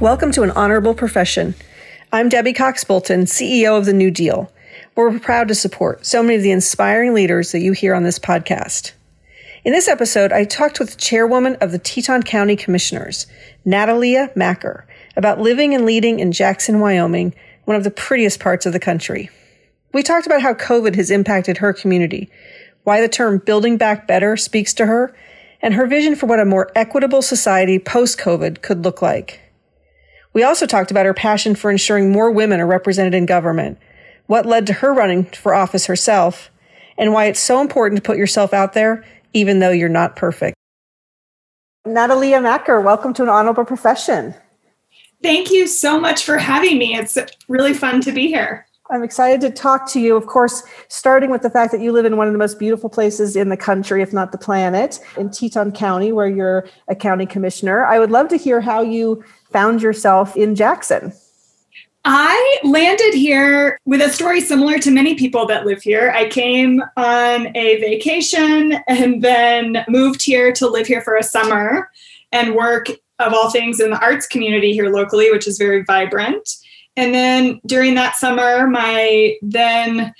Welcome to an honorable profession. I'm Debbie Cox Bolton, CEO of the New Deal, we're proud to support so many of the inspiring leaders that you hear on this podcast. In this episode, I talked with the chairwoman of the Teton County Commissioners, Natalia Macker, about living and leading in Jackson, Wyoming, one of the prettiest parts of the country. We talked about how COVID has impacted her community, why the term building back better speaks to her, and her vision for what a more equitable society post COVID could look like. We also talked about her passion for ensuring more women are represented in government, what led to her running for office herself, and why it's so important to put yourself out there even though you're not perfect. Natalia Macker, welcome to an honorable profession. Thank you so much for having me. It's really fun to be here. I'm excited to talk to you, of course, starting with the fact that you live in one of the most beautiful places in the country, if not the planet, in Teton County, where you're a county commissioner. I would love to hear how you found yourself in Jackson. I landed here with a story similar to many people that live here. I came on a vacation and then moved here to live here for a summer and work, of all things, in the arts community here locally, which is very vibrant. And then during that summer, my then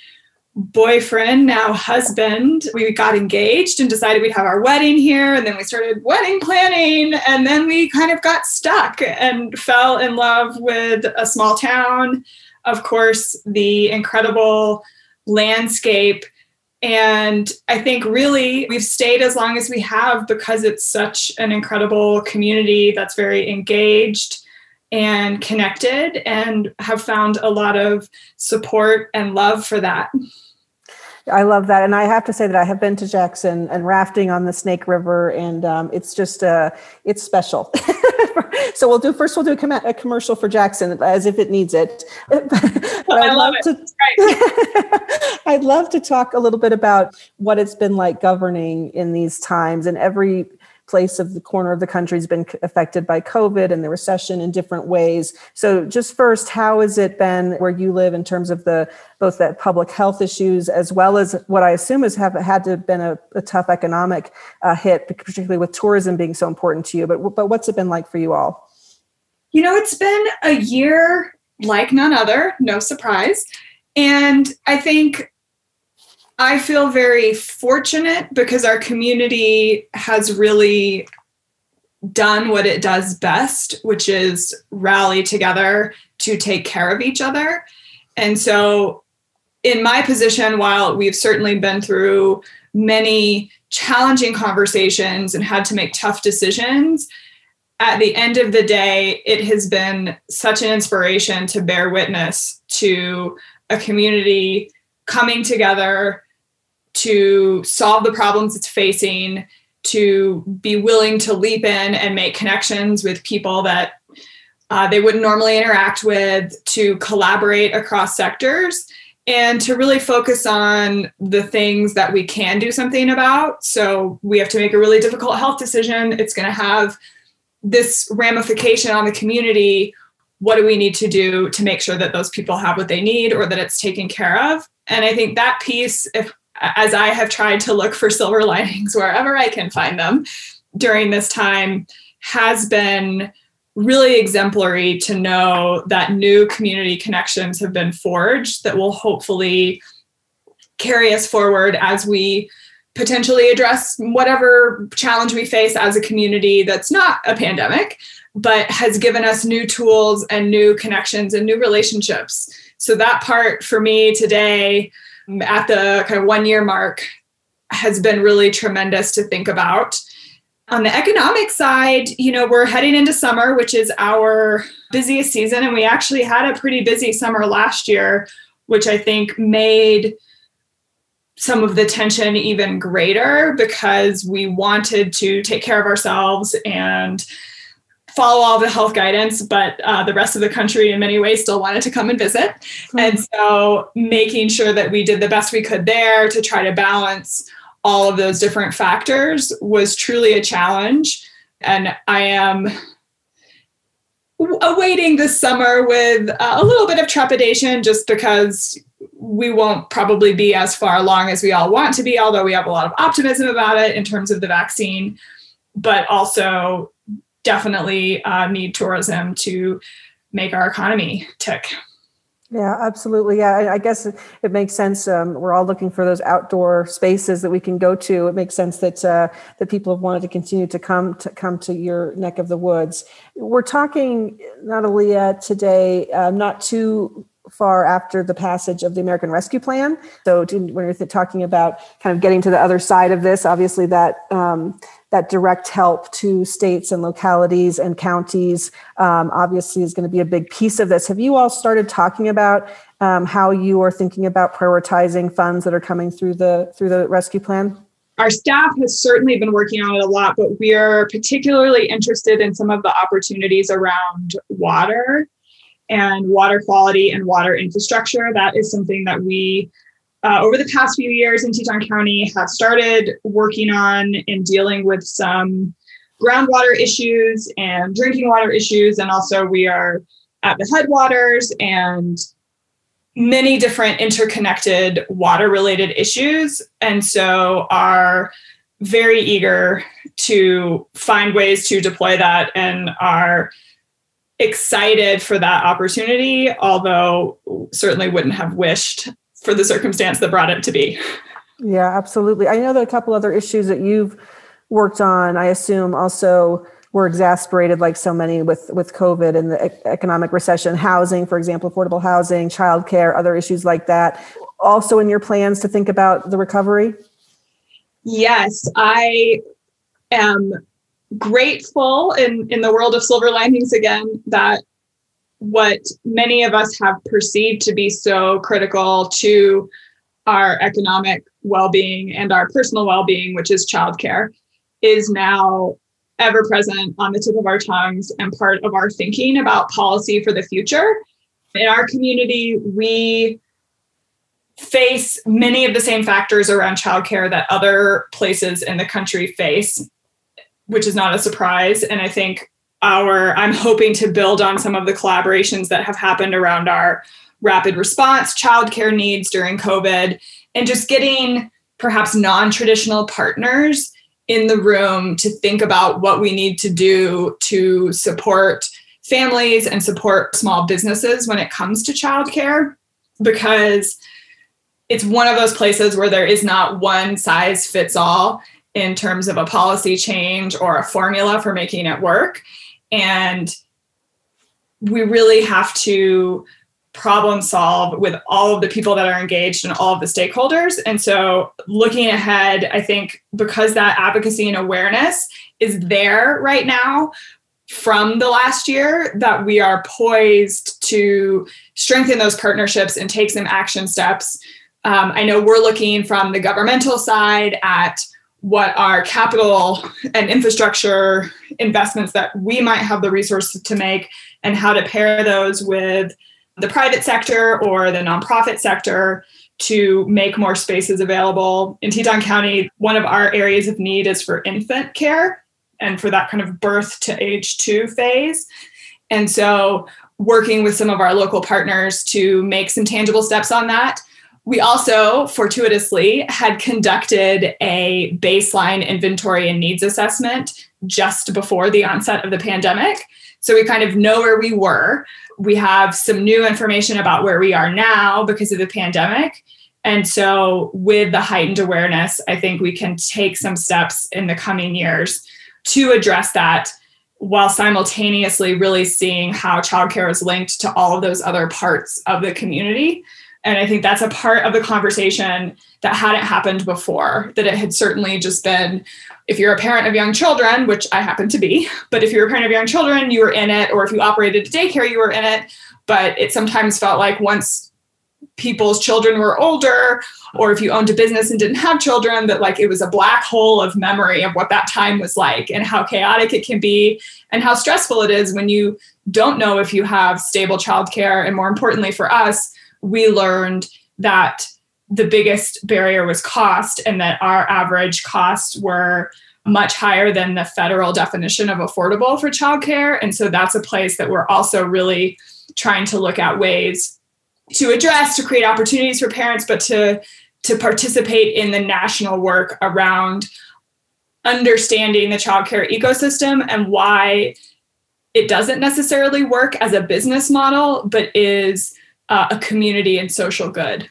boyfriend, now husband, we got engaged and decided we'd have our wedding here. And then we started wedding planning. And then we kind of got stuck and fell in love with a small town. Of course, the incredible landscape. And I think really we've stayed as long as we have because it's such an incredible community that's very engaged and connected and have found a lot of support and love for that. I love that, and I have to say that I have been to Jackson and rafting on the Snake River, and um, it's just uh, it's special. so we'll do first. We'll do a, com- a, commercial for Jackson as if it needs it. but I I'd love, love to. I'd love to talk a little bit about what it's been like governing in these times, and every place of the corner of the country has been affected by COVID and the recession in different ways. So, just first, how has it been where you live in terms of the both that public health issues as well as what I assume has have had to have been a, a tough economic uh, hit, particularly with tourism being so important to you. But but what's it been like for you all? You know, it's been a year like none other. No surprise. And I think I feel very fortunate because our community has really done what it does best, which is rally together to take care of each other. And so, in my position, while we've certainly been through many challenging conversations and had to make tough decisions, at the end of the day, it has been such an inspiration to bear witness to a community coming together to solve the problems it's facing, to be willing to leap in and make connections with people that uh, they wouldn't normally interact with, to collaborate across sectors, and to really focus on the things that we can do something about. So we have to make a really difficult health decision. It's going to have this ramification on the community. What do we need to do to make sure that those people have what they need or that it's taken care of? And I think that piece, if as I have tried to look for silver linings wherever I can find them during this time, has been really exemplary to know that new community connections have been forged that will hopefully carry us forward as we potentially address whatever challenge we face as a community that's not a pandemic, but has given us new tools and new connections and new relationships. So that part for me today at the kind of one year mark has been really tremendous to think about. On the economic side, you know, we're heading into summer, which is our busiest season. And we actually had a pretty busy summer last year, which I think made some of the tension even greater because we wanted to take care of ourselves and follow all the health guidance, but uh, the rest of the country, in many ways, still wanted to come and visit. Mm-hmm. And so, making sure that we did the best we could there to try to balance all of those different factors was truly a challenge. And I am awaiting this summer with a little bit of trepidation just because we won't probably be as far along as we all want to be, although we have a lot of optimism about it in terms of the vaccine, but also definitely uh, need tourism to make our economy tick. Yeah, absolutely. Yeah, I guess it, makes sense. Um, we're all looking for those outdoor spaces that we can go to. It makes sense that uh, that people have wanted to continue to come to come to your neck of the woods. We're talking Natalia today, uh, not too far after the passage of the American Rescue Plan. So to, when you're talking about kind of getting to the other side of this, obviously that um, that direct help to states and localities and counties um, obviously is going to be a big piece of this. Have you all started talking about um, how you are thinking about prioritizing funds that are coming through the through the rescue plan? Our staff has certainly been working on it a lot, but we are particularly interested in some of the opportunities around water and water quality and water infrastructure. That is something that we uh, over the past few years in Teton County have started working on and dealing with some groundwater issues and drinking water issues. And also, we are at the headwaters and many different interconnected water related issues. And so, are very eager to find ways to deploy that and are excited for that opportunity, although certainly wouldn't have wished for the circumstance that brought it to be. Yeah, absolutely. I know that a couple other issues that you've worked on, I assume also were exasperated like so many with with COVID and the economic recession, housing, for example, affordable housing, childcare, other issues like that. Also in your plans to think about the recovery? Yes, I am grateful in in the world of silver linings again that what many of us have perceived to be so critical to our economic well-being and our personal well-being which is childcare is now ever present on the tip of our tongues and part of our thinking about policy for the future. In our community we face many of the same factors around childcare that other places in the country face which is not a surprise. And i think our i'm hoping to build on some of the collaborations that have happened around our rapid response childcare needs during covid and just getting perhaps non-traditional partners in the room to think about what we need to do to support families and support small businesses when it comes to childcare because it's one of those places where there is not one size fits all in terms of a policy change or a formula for making it work and we really have to problem solve with all of the people that are engaged and all of the stakeholders. And so, looking ahead, I think because that advocacy and awareness is there right now from the last year, that we are poised to strengthen those partnerships and take some action steps. Um, I know we're looking from the governmental side at what are capital and infrastructure investments that we might have the resources to make and how to pair those with the private sector or the nonprofit sector to make more spaces available. In Teton County, one of our areas of need is for infant care and for that kind of birth to age two phase. And so, working with some of our local partners to make some tangible steps on that we also fortuitously had conducted a baseline inventory and needs assessment just before the onset of the pandemic. So we kind of know where we were. We have some new information about where we are now because of the pandemic. And so, with the heightened awareness, I think we can take some steps in the coming years to address that while simultaneously really seeing how childcare is linked to all of those other parts of the community. And I think that's a part of the conversation that hadn't happened before, that it had certainly just been if you're a parent of young children, which I happen to be, but if you're a parent of young children, you were in it, or if you operated a daycare, you were in it. But it sometimes felt like once people's children were older or if you owned a business and didn't have children that like it was a black hole of memory of what that time was like and how chaotic it can be and how stressful it is when you don't know if you have stable childcare and more importantly for us we learned that the biggest barrier was cost and that our average costs were much higher than the federal definition of affordable for childcare. And so that's a place that we're also really trying to look at ways to address to create opportunities for parents but to to participate in the national work around understanding the childcare ecosystem and why it doesn't necessarily work as a business model but is uh, a community and social good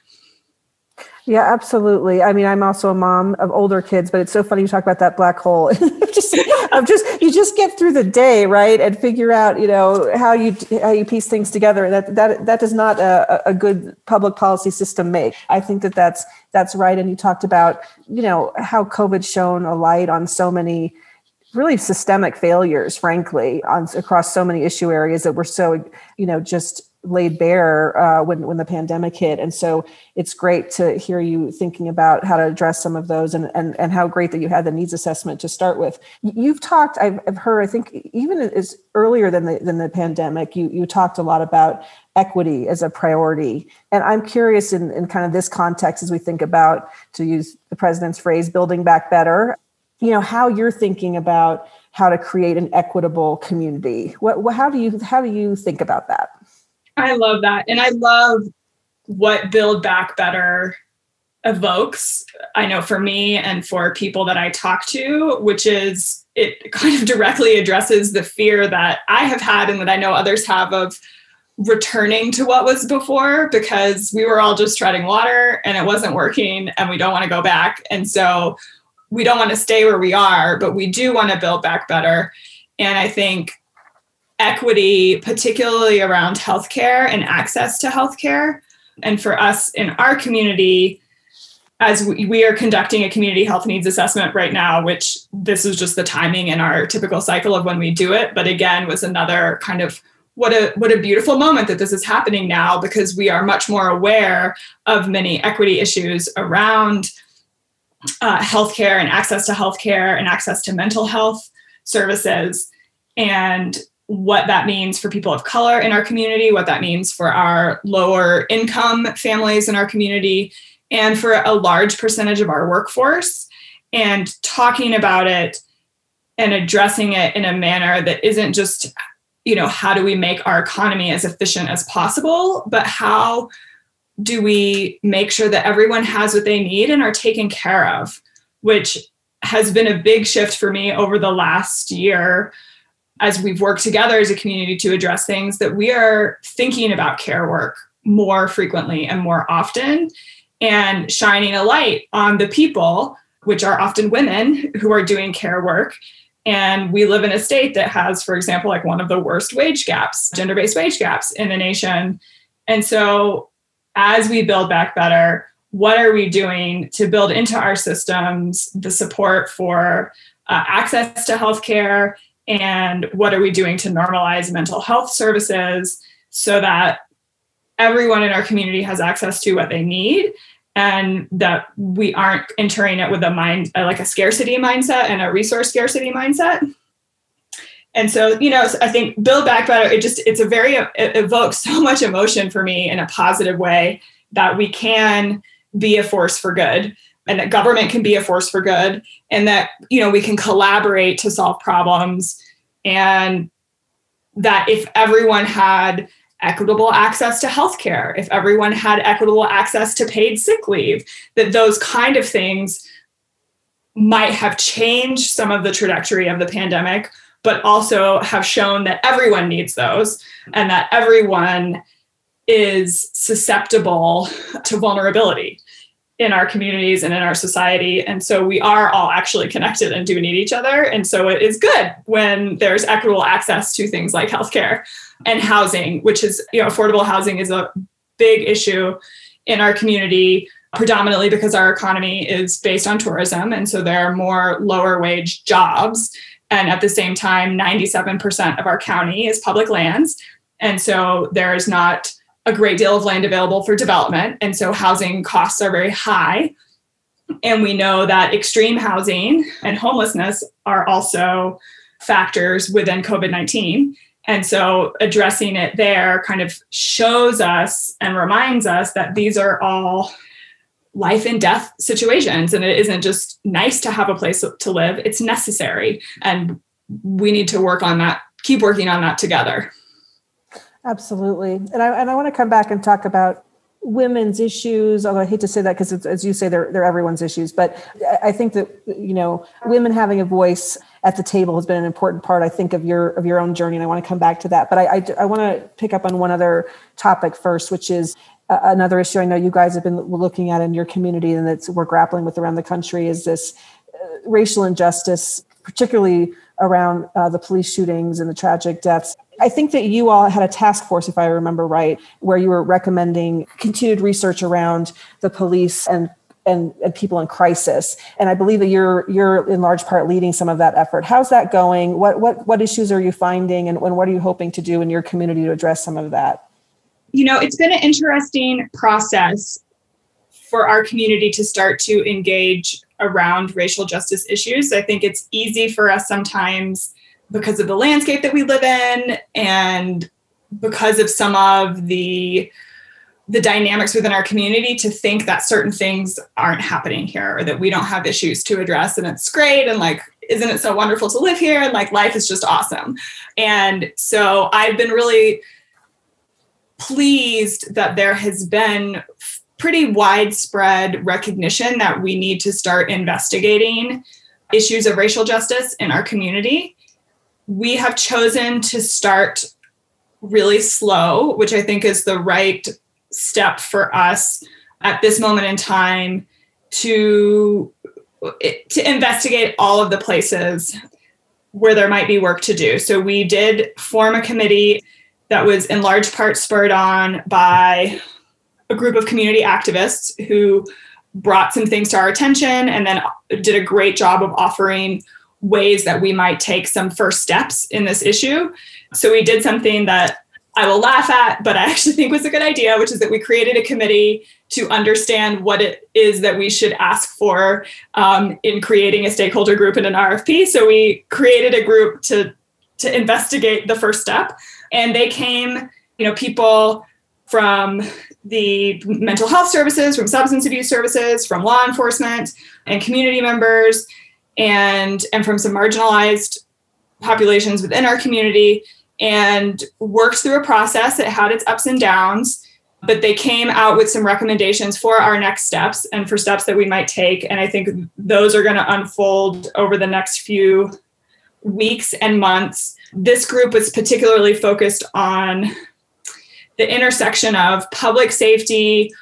yeah, absolutely. I mean, I'm also a mom of older kids, but it's so funny you talk about that black hole. just, I'm just you just get through the day, right, and figure out, you know, how you how you piece things together. That that that does not a, a good public policy system make. I think that that's that's right. And you talked about, you know, how COVID shone a light on so many really systemic failures, frankly, on across so many issue areas that were so, you know, just laid bare uh, when when the pandemic hit, and so it's great to hear you thinking about how to address some of those, and and and how great that you had the needs assessment to start with. You've talked, I've, I've heard, I think even as earlier than the than the pandemic, you you talked a lot about equity as a priority, and I'm curious in in kind of this context as we think about to use the president's phrase, building back better. You know how you're thinking about how to create an equitable community. What, what how do you how do you think about that? I love that. And I love what Build Back Better evokes. I know for me and for people that I talk to, which is it kind of directly addresses the fear that I have had and that I know others have of returning to what was before because we were all just treading water and it wasn't working and we don't want to go back. And so we don't want to stay where we are, but we do want to build back better. And I think equity, particularly around healthcare and access to healthcare. And for us in our community, as we, are conducting a community health needs assessment right now, which this is just the timing in our typical cycle of when we do it, but again was another kind of what a what a beautiful moment that this is happening now because we are much more aware of many equity issues around uh, healthcare and access to healthcare and access to mental health services and what that means for people of color in our community, what that means for our lower income families in our community, and for a large percentage of our workforce. And talking about it and addressing it in a manner that isn't just, you know, how do we make our economy as efficient as possible, but how do we make sure that everyone has what they need and are taken care of, which has been a big shift for me over the last year as we've worked together as a community to address things that we are thinking about care work more frequently and more often and shining a light on the people which are often women who are doing care work. And we live in a state that has for example like one of the worst wage gaps gender-based wage gaps in the nation. And so as we build back better what are we doing to build into our systems the support for uh, access to healthcare and what are we doing to normalize mental health services so that everyone in our community has access to what they need and that we aren't entering it with a mind uh, like a scarcity mindset and a resource scarcity mindset? And so you know i think build back better it just it's a very it evokes so much emotion for me in a positive way that we can be a force for good and that government can be a force for good and that you know we can collaborate to solve problems. And that if everyone had equitable access to healthcare if everyone had equitable access to paid sick leave that those kind of things might have changed some of the trajectory of the pandemic but also have shown that everyone needs those and that everyone is susceptible to vulnerability in our communities and in our society. And so we are all actually connected and do need each other. And so it is good when there's equitable access to things like healthcare and housing, which is, you know, affordable housing is a big issue in our community, predominantly because our economy is based on tourism. And so there are more lower wage jobs. And at the same time, 97% of our county is public lands. And so there is not a great deal of land available for development. And so housing costs are very high. And we know that extreme housing and homelessness are also factors within COVID 19. And so addressing it there kind of shows us and reminds us that these are all life and death situations. And it isn't just nice to have a place to live, it's necessary. And we need to work on that, keep working on that together. Absolutely. And I, and I want to come back and talk about women's issues although i hate to say that because as you say they're, they're everyone's issues but i think that you know women having a voice at the table has been an important part i think of your of your own journey and i want to come back to that but i i, I want to pick up on one other topic first which is uh, another issue i know you guys have been looking at in your community and that we're grappling with around the country is this uh, racial injustice particularly around uh, the police shootings and the tragic deaths I think that you all had a task force, if I remember right, where you were recommending continued research around the police and and, and people in crisis. And I believe that you're you're in large part leading some of that effort. How's that going? What what what issues are you finding and, and what are you hoping to do in your community to address some of that? You know, it's been an interesting process for our community to start to engage around racial justice issues. I think it's easy for us sometimes because of the landscape that we live in and because of some of the the dynamics within our community to think that certain things aren't happening here or that we don't have issues to address and it's great and like isn't it so wonderful to live here? And like life is just awesome. And so i've been really pleased that there has been pretty widespread recognition that we need to start investigating issues of racial justice in our community we have chosen to start really slow, which I think is the right step for us at this moment in time to to investigate all of the places where there might be work to do. So we did form a committee that was in large part spurred on by a group of community activists who brought some things to our attention and then did a great job of offering ways that we might take some first steps in this issue. So we did something that I will laugh at, but I actually think was a good idea, which is that we created a committee to understand what it is that we should ask for um, in creating a stakeholder group in an RFP. So we created a group to to investigate the first step, and they came, you know, people from the mental health services, from substance abuse services, from law enforcement, and community members and and from some marginalized populations within our community and worked through a process that had its ups and downs but they came out with some recommendations for our next steps and for steps that we might take. And i think those are going to unfold over the next few weeks and months. This group was particularly focused on the intersection of public safety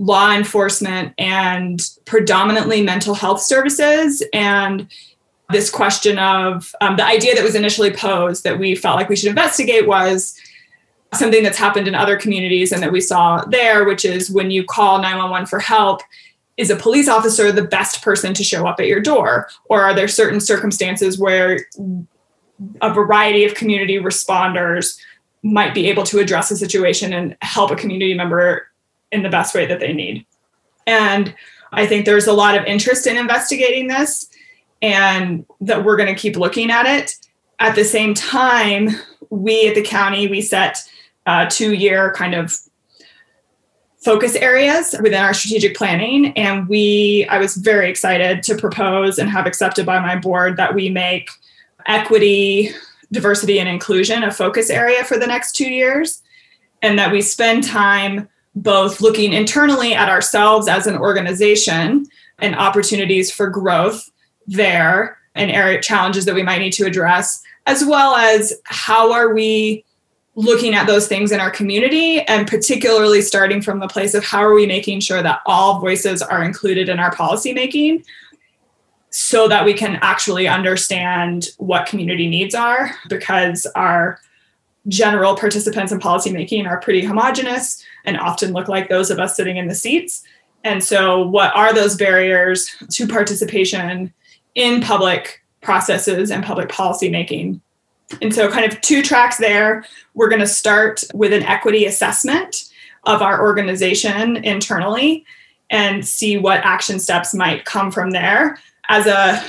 law enforcement and predominantly mental health services. And this question of um, the idea that was initially posed that we felt like we should investigate was something that's happened in other communities and that we saw there which is when you call 911 for help is a police officer the best person to show up at your door? Or are there certain circumstances where a variety of community responders might be able to address a situation and help a community member in the best way that they need. And I think there's a lot of interest in investigating this and that we're going to keep looking at it. At the same time, we at the county, we set uh, two year kind of focus areas within our strategic planning. And we, I was very excited to propose and have accepted by my board that we make equity, diversity, and inclusion a focus area for the next two years. And that we spend time both looking internally at ourselves as an organization and opportunities for growth there and area challenges that we might need to address as well as how are we looking at those things in our community and particularly starting from the place of how are we making sure that all voices are included in our policymaking so that we can actually understand what community needs are because our general participants in policymaking are pretty homogenous and often look like those of us sitting in the seats. And so, what are those barriers to participation in public processes and public policymaking? And so, kind of two tracks there. We're going to start with an equity assessment of our organization internally and see what action steps might come from there. As a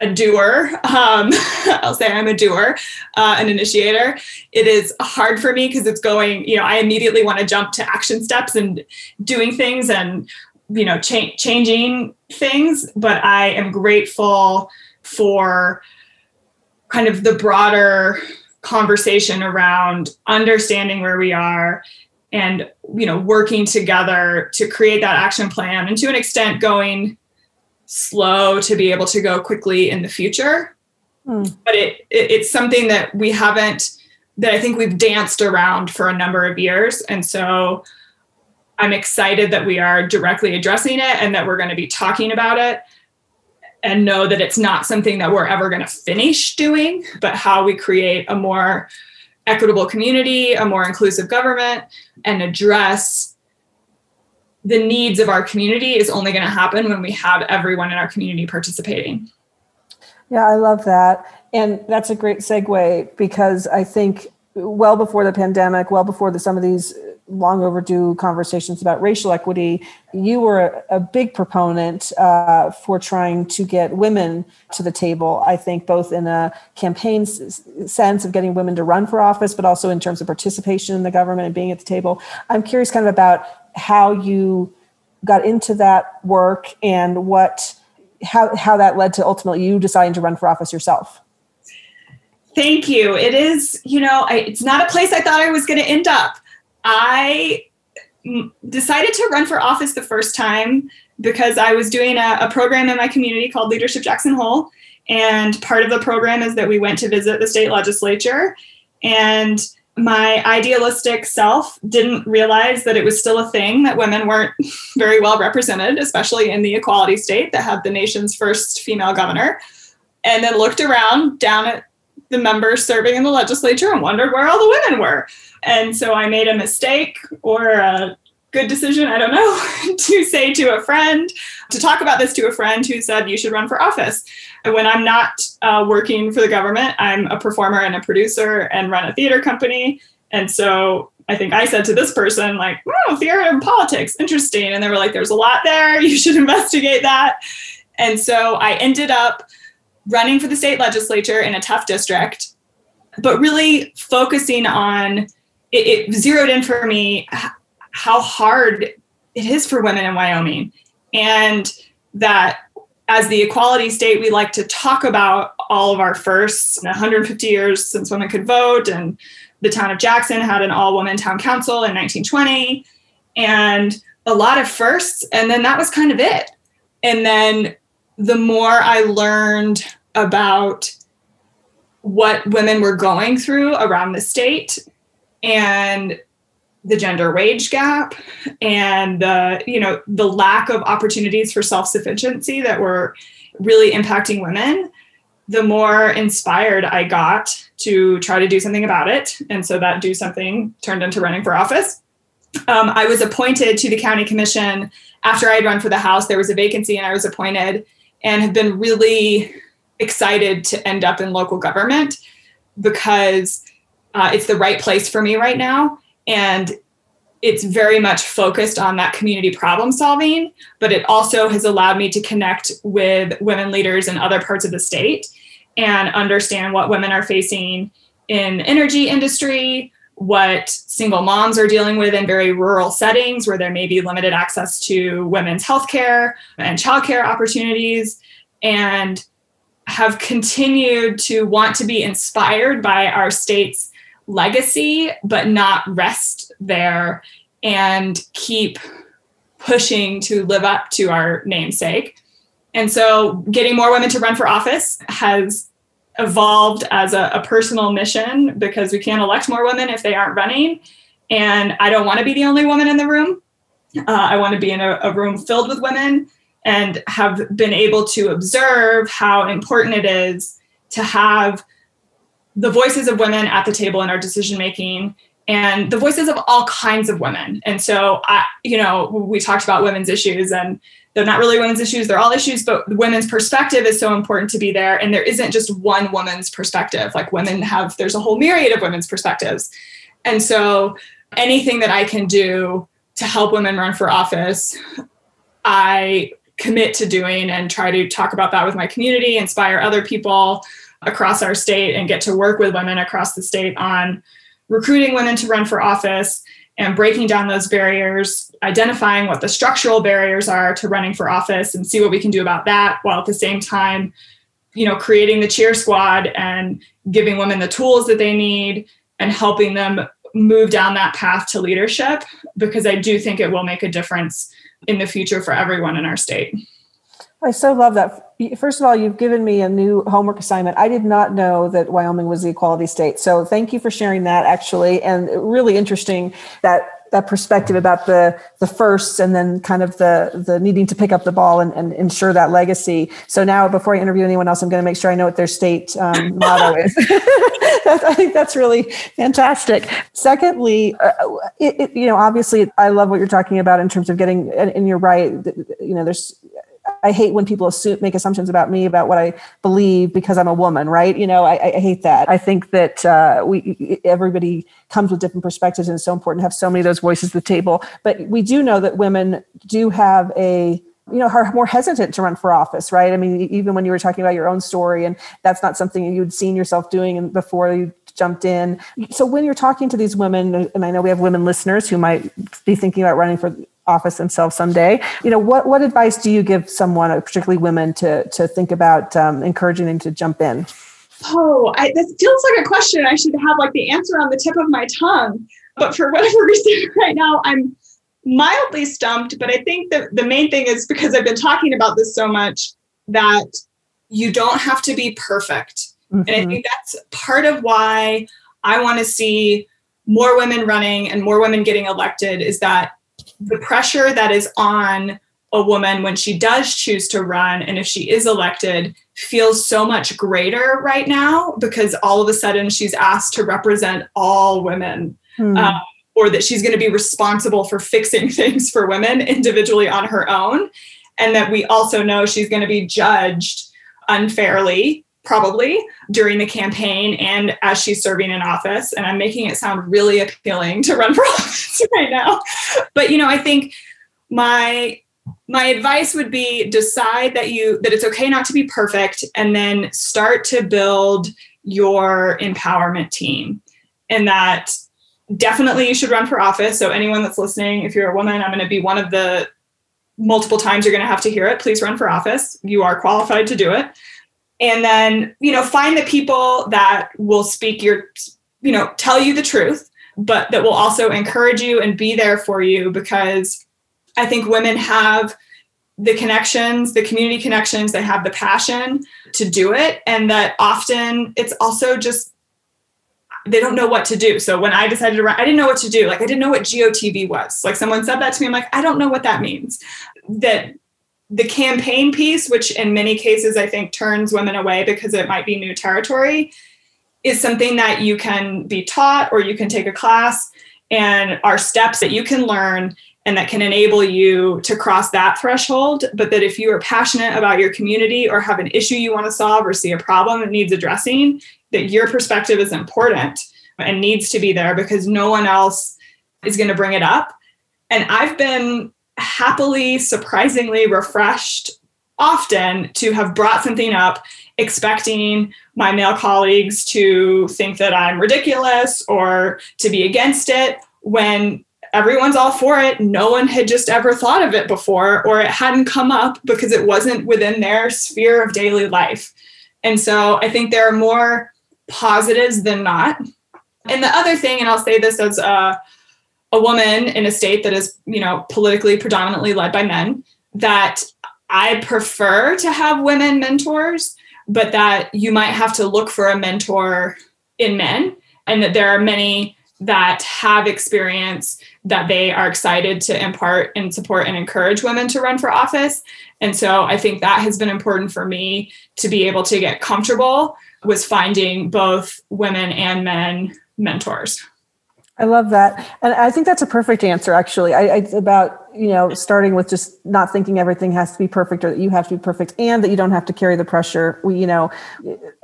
a doer. Um, I'll say I'm a doer, uh, an initiator. It is hard for me because it's going, you know, I immediately want to jump to action steps and doing things and, you know, cha- changing things. But I am grateful for kind of the broader conversation around understanding where we are and you know working together to create that action plan and to an extent going slow to be able to go quickly in the future hmm. but it, it it's something that we haven't that i think we've danced around for a number of years and so i'm excited that we are directly addressing it and that we're going to be talking about it and know that it's not something that we're ever going to finish doing, but how we create a more equitable community, a more inclusive government, and address the needs of our community is only going to happen when we have everyone in our community participating. Yeah, I love that. And that's a great segue because I think well before the pandemic, well before the, some of these long overdue conversations about racial equity. You were a, big proponent uh, for trying to get women to the table, I think, both in a campaign s- sense of getting women to run for office, but also in terms of participation in the government and being at the table. I'm curious kind of about how you got into that work and what how, how that led to ultimately you deciding to run for office yourself. Thank you. It is, you know, I, it's not a place I thought I was going to end up. I decided to run for office the first time because I was doing a, a, program in my community called Leadership Jackson Hole. And part of the program is that we went to visit the state legislature. And my idealistic self didn't realize that it was still a thing that women weren't very well represented, especially in the equality state that had the nation's first female governor. And then looked around down at the members serving in the legislature and wondered where all the women were. And so I made a mistake or a good decision, I don't know, to say to a friend, to talk about this to a friend who said, you should run for office. When I'm not uh, working for the government, I'm a performer and a producer and run a theater company. And so I think I said to this person, like, oh, theater and politics, interesting. And they were like, there's a lot there. You should investigate that. And so I ended up running for the state legislature in a tough district, but really focusing on it, it zeroed in for me how hard it is for women in Wyoming. And that as the equality state, we like to talk about all of our firsts 150 years since women could vote. And the town of Jackson had an all woman town council in 1920 and a lot of firsts. And then that was kind of it. And then the more I learned about what women were going through around the state and the gender wage gap and the you know the lack of opportunities for self-sufficiency that were really impacting women the more inspired i got to try to do something about it. And so that do something turned into running for office. Um, i was appointed to the county commission after i had run for the house. There was a vacancy and i was appointed and have been really excited to end up in local government because uh, it's the right place for me right now. And it's very much focused on that community problem solving, but it also has allowed me to connect with women leaders in other parts of the state and understand what women are facing in energy industry, what single moms are dealing with in very rural settings where there may be limited access to women's healthcare and childcare opportunities, and have continued to want to be inspired by our state's legacy, but not rest there and keep pushing to live up to our namesake. And so getting more women to run for office has evolved as a, a personal mission because we can't elect more women if they aren't running. And I don't want to be the only woman in the room. Uh, I want to be in a, a room filled with women and have been able to observe how important it is to have the voices of women at the table in our decision making and the voices of all kinds of women. And so I, you know, we talked about women's issues and they're not really women's issues, they're all issues, but women's perspective is so important to be there. And there isn't just one woman's perspective. Like women have, there's a whole myriad of women's perspectives. And so anything that I can do to help women run for office, I commit to doing and try to talk about that with my community, inspire other people across our state, and get to work with women across the state on recruiting women to run for office and breaking down those barriers, identifying what the structural barriers are to running for office and see what we can do about that while at the same time, you know, creating the cheer squad and giving women the tools that they need and helping them move down that path to leadership because I do think it will make a difference in the future for everyone in our state. I so love that. First of all, you've given me a new homework assignment. I did not know that Wyoming was the equality state. So thank you for sharing that actually. And really interesting that that perspective about the the firsts and then kind of the the needing to pick up the ball and, and ensure that legacy. So now before I interview anyone else, I'm going to make sure I know what their state um, motto is. I think that's really fantastic. Secondly, uh, it, it, you know, obviously, I love what you're talking about in terms of getting, and, and you're right. You know, there's I hate when people assume, make assumptions about me about what I believe because I'm a woman, right? You know, I, I hate that. I think that uh, we everybody comes with different perspectives, and it's so important to have so many of those voices at the table. But we do know that women do have a you know are more hesitant to run for office right i mean even when you were talking about your own story and that's not something you'd seen yourself doing before you jumped in so when you're talking to these women and i know we have women listeners who might be thinking about running for office themselves someday. You know, what what advice do you give someone, particularly women, to to think about um, encouraging them to jump in? Oh, I, that feels like a question I should have like the answer on the tip of my tongue. But for whatever reason, right now I'm mildly stumped. But I think that the main thing is because I've been talking about this so much that you don't have to be perfect. Mm-hmm. And I mm-hmm. think that's part of why I want to see more women running and more women getting elected is that the pressure that is on a woman when she does choose to run and if she is elected feels so much greater right now because all of a sudden she's asked to represent all women hmm. um, or that she's going to be responsible for fixing things for women individually on her own and that we also know she's going to be judged unfairly probably during the campaign and as she's serving in office. And I'm making it sound really appealing to run for office right now. But you know, I think my my advice would be decide that you that it's okay not to be perfect and then start to build your empowerment team. And that definitely you should run for office. So anyone that's listening if you're a woman i'm going to be one of the multiple times you're going to have to hear it. Please run for office. You are qualified to do it and then you know find the people that will speak your you know tell you the truth but that will also encourage you and be there for you because i think women have the connections the community connections they have the passion to do it. And that often it's also just they don't know what to do. So when i decided to run i didn't know what to do. Like i didn't know what gotv was. Like someone said that to me i'm like i don't know what that means. That the campaign piece, which in many cases I think turns women away because it might be new territory, is something that you can be taught or you can take a class and are steps that you can learn and that can enable you to cross that threshold. But that if you are passionate about your community or have an issue you want to solve or see a problem that needs addressing, that your perspective is important and needs to be there because no one else is going to bring it up. And I've been happily, surprisingly refreshed often to have brought something up expecting my male colleagues to think that I'm ridiculous or to be against it when everyone's all for it. No one had just ever thought of it before, or it hadn't come up because it wasn't within their sphere of daily life. And so I think there are more positives than not. And the other thing, and I'll say this as a a woman in a state that is, you know, politically predominantly led by men, that I prefer to have women mentors but that you might have to look for a mentor in men, and that there are many that have experience that they are excited to impart and support and encourage women to run for office. And so I think that has been important for me to be able to get comfortable with finding both women and men mentors. I love that. And I think that's a perfect answer, actually. I, I, about, you know, starting with just not thinking everything has to be perfect or that you have to be perfect and that you don't have to carry the pressure. We, you know,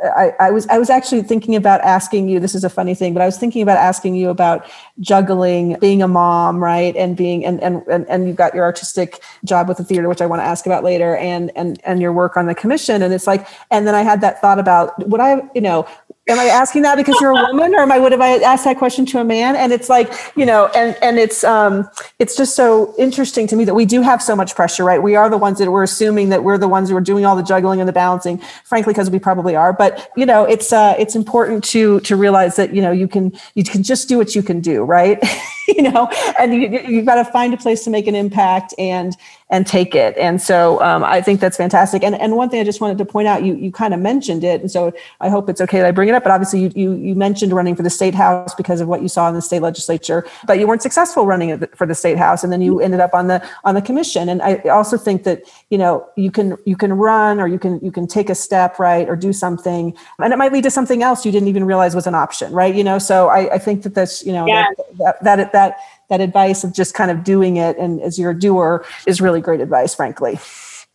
I, I was, I was actually thinking about asking you, this is a funny thing, but I was thinking about asking you about juggling, being a mom, right. And being, and, and, and, and you've got your artistic job with the theater, which I want to ask about later and, and, and your work on the commission. And it's like, and then I had that thought about would I, you know, am I asking that because you're a woman or am I would have I asked that question to a man? And it's like, you know, and and it's um it's just so interesting to me that we do have so much pressure, right? We are the ones that we're assuming that we're the ones who are doing all the juggling and the balancing, frankly, because we probably are. But you know, it's uh it's important to to realize that, you know, you can you can just do what you can do, right? you know, and you, you've got to find a place to make an impact and and take it. And so um, I think that's fantastic. And and one thing I just wanted to point out, you you kind of mentioned it, and so I hope it's okay that I bring it up. But obviously, you you, you mentioned running for the state house because of what you saw in the state legislature, but you weren't successful running for the state house, and then you ended up on the on the commission. And I also think that you know you can you can run or you can you can take a step right or do something, and it might lead to something else you didn't even realize was an option, right? You know, so I, I think that that's you know yeah. that, that that that that advice of just kind of doing it and as you're doer is really great advice, frankly.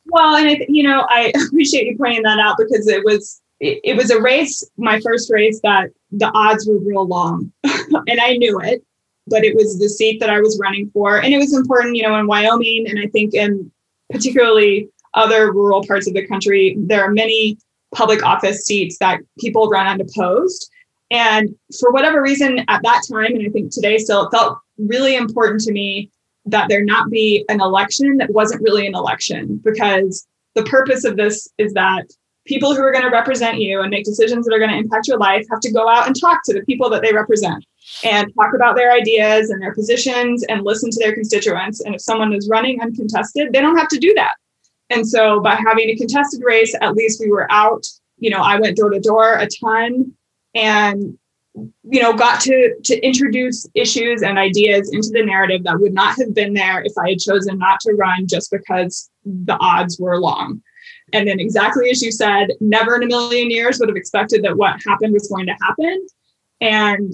Well, and I, you know, I appreciate you pointing that out because it was it, it was a race, my first race that the odds were real long, and I knew it. But it was the seat that I was running for, and it was important, you know, in Wyoming, and I think in particularly other rural parts of the country, there are many public office seats that people run unopposed. And for whatever reason at that time, and I think today still, it felt really important to me that there not be an election that wasn't really an election because the purpose of this is that people who are going to represent you and make decisions that are going to impact your life have to go out and talk to the people that they represent and talk about their ideas and their positions and listen to their constituents. And if someone is running uncontested, they don't have to do that. And so by having a contested race, at least we were out. You know, I went door to door a ton and you know got to to introduce issues and ideas into the narrative that would not have been there if i had chosen not to run just because the odds were long and then exactly as you said never in a million years would have expected that what happened was going to happen. And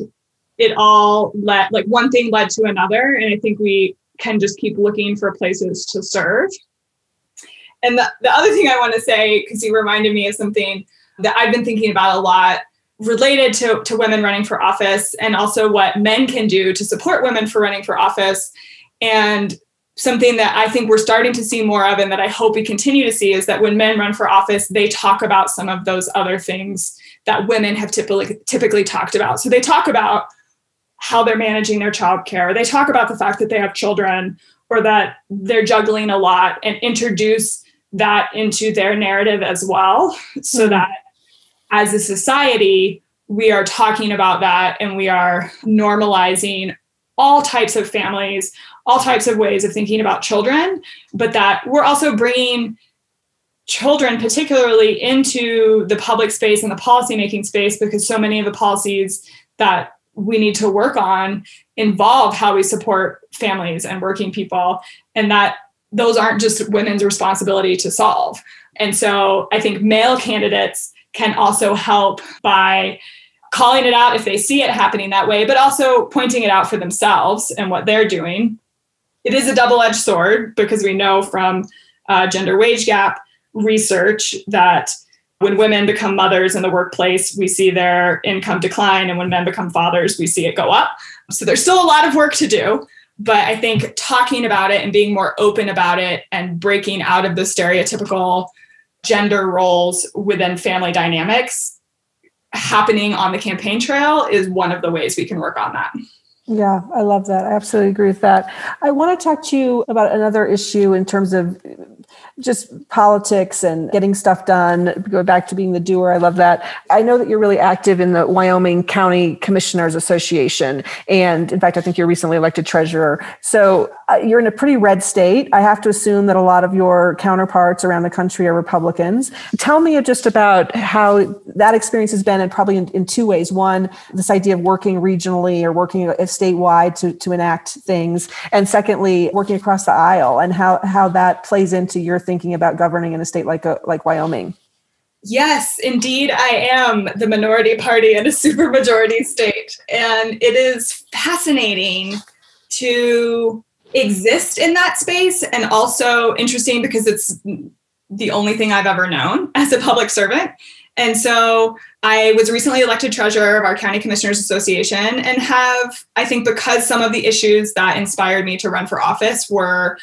it all led like one thing led to another. And i think we can just keep looking for places to serve. And the, the other thing i want to say because you reminded me of something that i've been thinking about a lot related to, to women running for office and also what men can do to support women for running for office. And something that I think we're starting to see more of and that I hope we continue to see is that when men run for office, they talk about some of those other things that women have typically typically talked about. So they talk about how they're managing their childcare. They talk about the fact that they have children or that they're juggling a lot and introduce that into their narrative as well so mm-hmm. that as a society, we are talking about that and we are normalizing all types of families, all types of ways of thinking about children, but that we're also bringing children, particularly into the public space and the policymaking space, because so many of the policies that we need to work on involve how we support families and working people, and that those aren't just women's responsibility to solve. And so I think male candidates can also help by calling it out if they see it happening that way, but also pointing it out for themselves and what they're doing. It is a double edged sword because we know from uh, gender wage gap research that when women become mothers in the workplace, we see their income decline. And when men become fathers, we see it go up. So there's still a lot of work to do. But I think talking about it and being more open about it and breaking out of the stereotypical gender roles within family dynamics happening on the campaign trail is one of the ways we can work on that. Yeah, I love that. I absolutely agree with that. I want to talk to you about another issue in terms of just politics and getting stuff done, go back to being the doer. I love that. I know that you're really active in the Wyoming County Commissioners Association. And in fact, I think you're recently elected treasurer. So uh, you're in a pretty red state. I have to assume that a lot of your counterparts around the country are Republicans. Tell me just about how that experience has been, and probably in, in two ways. One, this idea of working regionally or working statewide to, to enact things. And secondly, working across the aisle and how, how that plays into your thinking about governing in a state like, a, like Wyoming. Yes, indeed, I am the minority party in a supermajority state. And it is fascinating to exist in that space and also interesting because it's the only thing I've ever known as a public servant. And so I was recently elected treasurer of our County Commissioners Association and have, I think, because some of the issues that inspired me to run for office were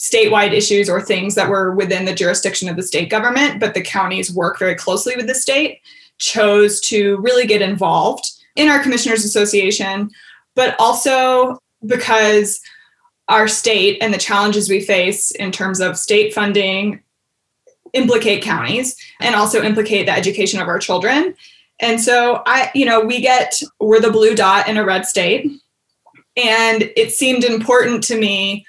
statewide issues or things that were within the jurisdiction of the state government, but the counties work very closely with the state, chose to really get involved in our Commissioners Association, but also because our state and the challenges we face in terms of state funding implicate counties and also implicate the education of our children. And so I, you know, we get we're the blue dot in a red state. And it seemed important to me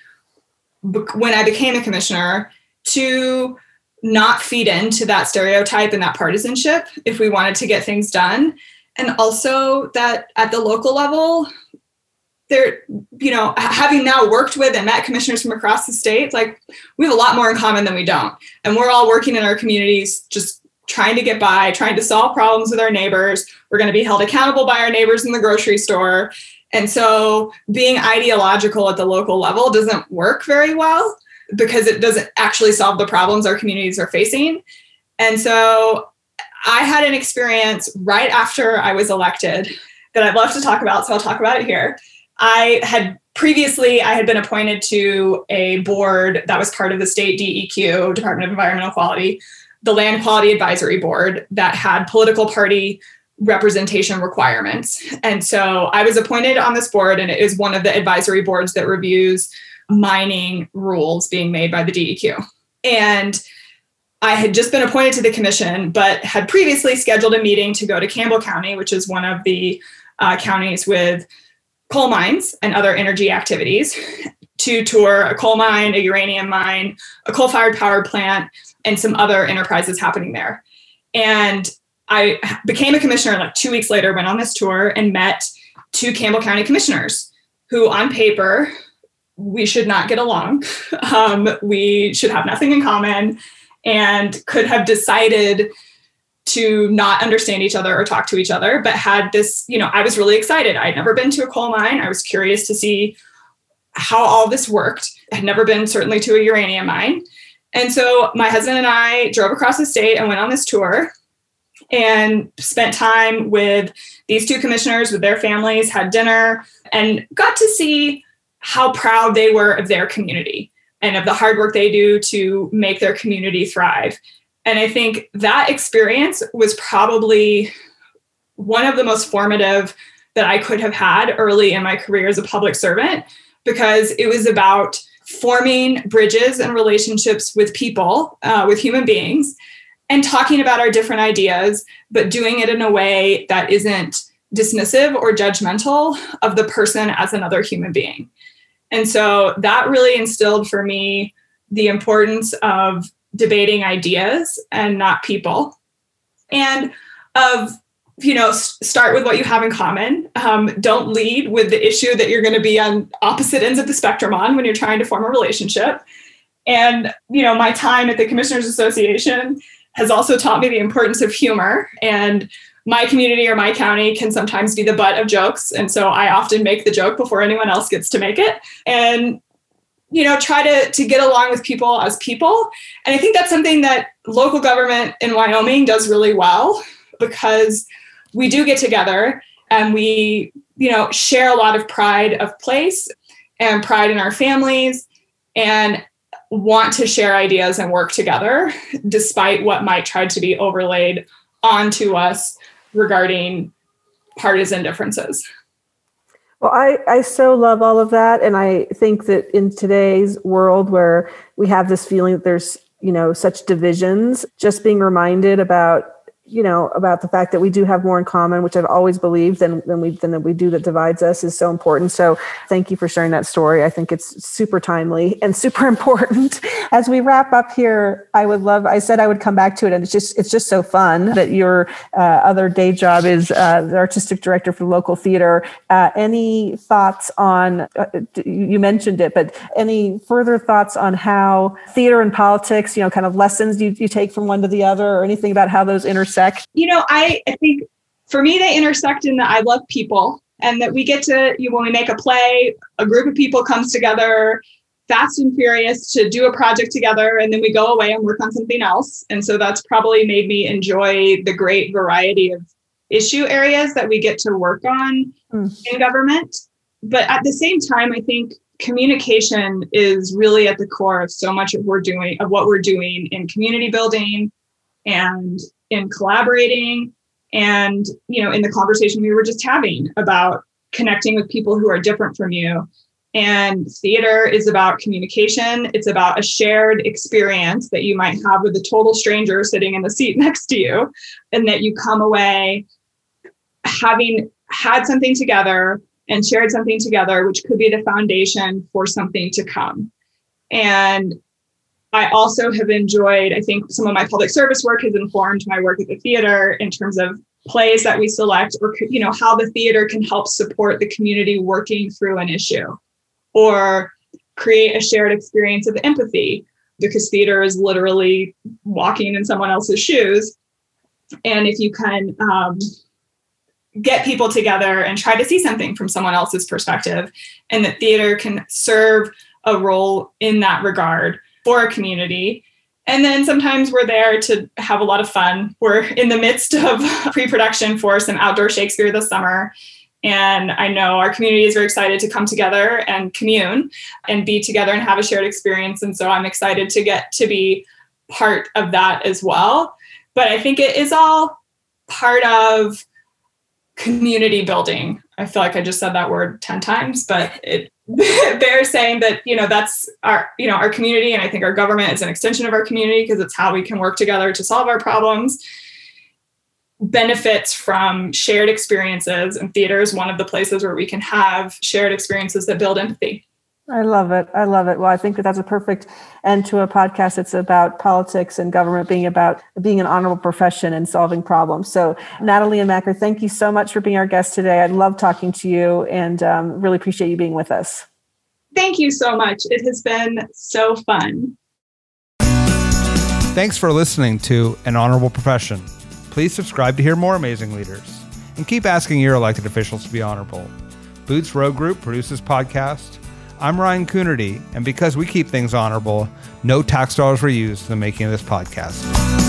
when I became a commissioner to not feed into that stereotype and that partisanship if we wanted to get things done. And also that at the local level, there, you know, having now worked with and met commissioners from across the state, like we have a lot more in common than we don't. And we're all working in our communities, just trying to get by, trying to solve problems with our neighbors. We're going to be held accountable by our neighbors in the grocery store. And so being ideological at the local level doesn't work very well because it doesn't actually solve the problems our communities are facing. And so I had an experience right after I was elected that I'd love to talk about. So I'll talk about it here. I had previously I had been appointed to a board that was part of the state DEQ, Department of Environmental Quality, the Land Quality Advisory Board that had political party representation requirements. And so I was appointed on this board and it is one of the advisory boards that reviews mining rules being made by the DEQ. And I had just been appointed to the commission, but had previously scheduled a meeting to go to Campbell County, which is one of the uh, counties with coal mines and other energy activities to tour a coal mine, a uranium mine, a coal fired power plant, and some other enterprises happening there. And I became a commissioner like two weeks later, went on this tour and met two Campbell County commissioners who, on paper, we should not get along. Um, we should have nothing in common and could have decided to not understand each other or talk to each other, but had this, you know, I was really excited. I'd never been to a coal mine. I was curious to see how all this worked. I had never been certainly to a uranium mine. And so my husband and I drove across the state and went on this tour and spent time with these two commissioners with their families, had dinner, and got to see how proud they were of their community and of the hard work they do to make their community thrive. And I think that experience was probably one of the most formative that I could have had early in my career as a public servant because it was about forming bridges and relationships with people, uh, with human beings, and talking about our different ideas, but doing it in a way that isn't dismissive or judgmental of the person as another human being. And so that really instilled for me the importance of debating ideas and not people and of you know start with what you have in common um, don't lead with the issue that you're going to be on opposite ends of the spectrum on when you're trying to form a relationship and you know my time at the commissioners association has also taught me the importance of humor and my community or my county can sometimes be the butt of jokes and so i often make the joke before anyone else gets to make it. And you know try to to get along with people as people. And i think that's something that local government in wyoming does really well because we do get together and we you know share a lot of pride of place and pride in our families. And want to share ideas and work together despite what might try to be overlaid onto us regarding partisan differences Well, I, I so love all of that. And I think that in today's world where we have this feeling that there's, you know, such divisions, just being reminded about you know about the fact that we do have more in common which i've always believed than, than we than that we do that divides us is so important. So thank you for sharing that story. I think it's super timely and super important. As we wrap up here i would love i said i would come back to it and it's just it's just so fun that your uh, other day job is uh, the artistic director for local theater. Uh, any thoughts on uh, you mentioned it but any further thoughts on how theater and politics you know kind of lessons you, you take from one to the other or anything about how those intersect intersect? You know, I, I think for me, they intersect in that I love people and that we get to, you, know, when we make a play, a group of people comes together fast and furious to do a project together and then we go away and work on something else. And so that's probably made me enjoy the great variety of issue areas that we get to work on mm. in government. But at the same time, I think communication is really at the core of so much of we're doing of what we're doing in community building and in collaborating and you know in the conversation we were just having about connecting with people who are different from you. And theater is about communication. It's about a shared experience that you might have with a total stranger sitting in the seat next to you and that you come away having had something together and shared something together which could be the foundation for something to come. And I also have enjoyed, I think some of my public service work has informed my work at the theater in terms of plays that we select or you know how the theater can help support the community working through an issue or create a shared experience of empathy because theater is literally walking in someone else's shoes. And if you can um, get people together and try to see something from someone else's perspective and that theater can serve a role in that regard for a community. And then sometimes we're there to have a lot of fun. We're in the midst of pre production for some outdoor Shakespeare this summer. And I know our community is very excited to come together and commune and be together and have a shared experience. And so I'm excited to get to be part of that as well. But I think it is all part of community building. I feel like I just said that word 10 times, but it they're saying that you know that's our you know our community and i think our government is an extension of our community because it's how we can work together to solve our problems. Benefits from shared experiences and theater is one of the places where we can have shared experiences that build empathy I love it. I love it. Well, I think that that's a perfect end to a podcast. It's about politics and government being about being an honorable profession and solving problems. So, Natalia Macker, thank you so much for being our guest today. I love talking to you and um, really appreciate you being with us. Thank you so much. It has been so fun. Thanks for listening to An Honorable Profession. Please subscribe to hear more amazing leaders and keep asking your elected officials to be honorable. Boots Row Group produces podcast I'm Ryan Coonerty, and because we keep things honorable, no tax dollars were used in the making of this podcast.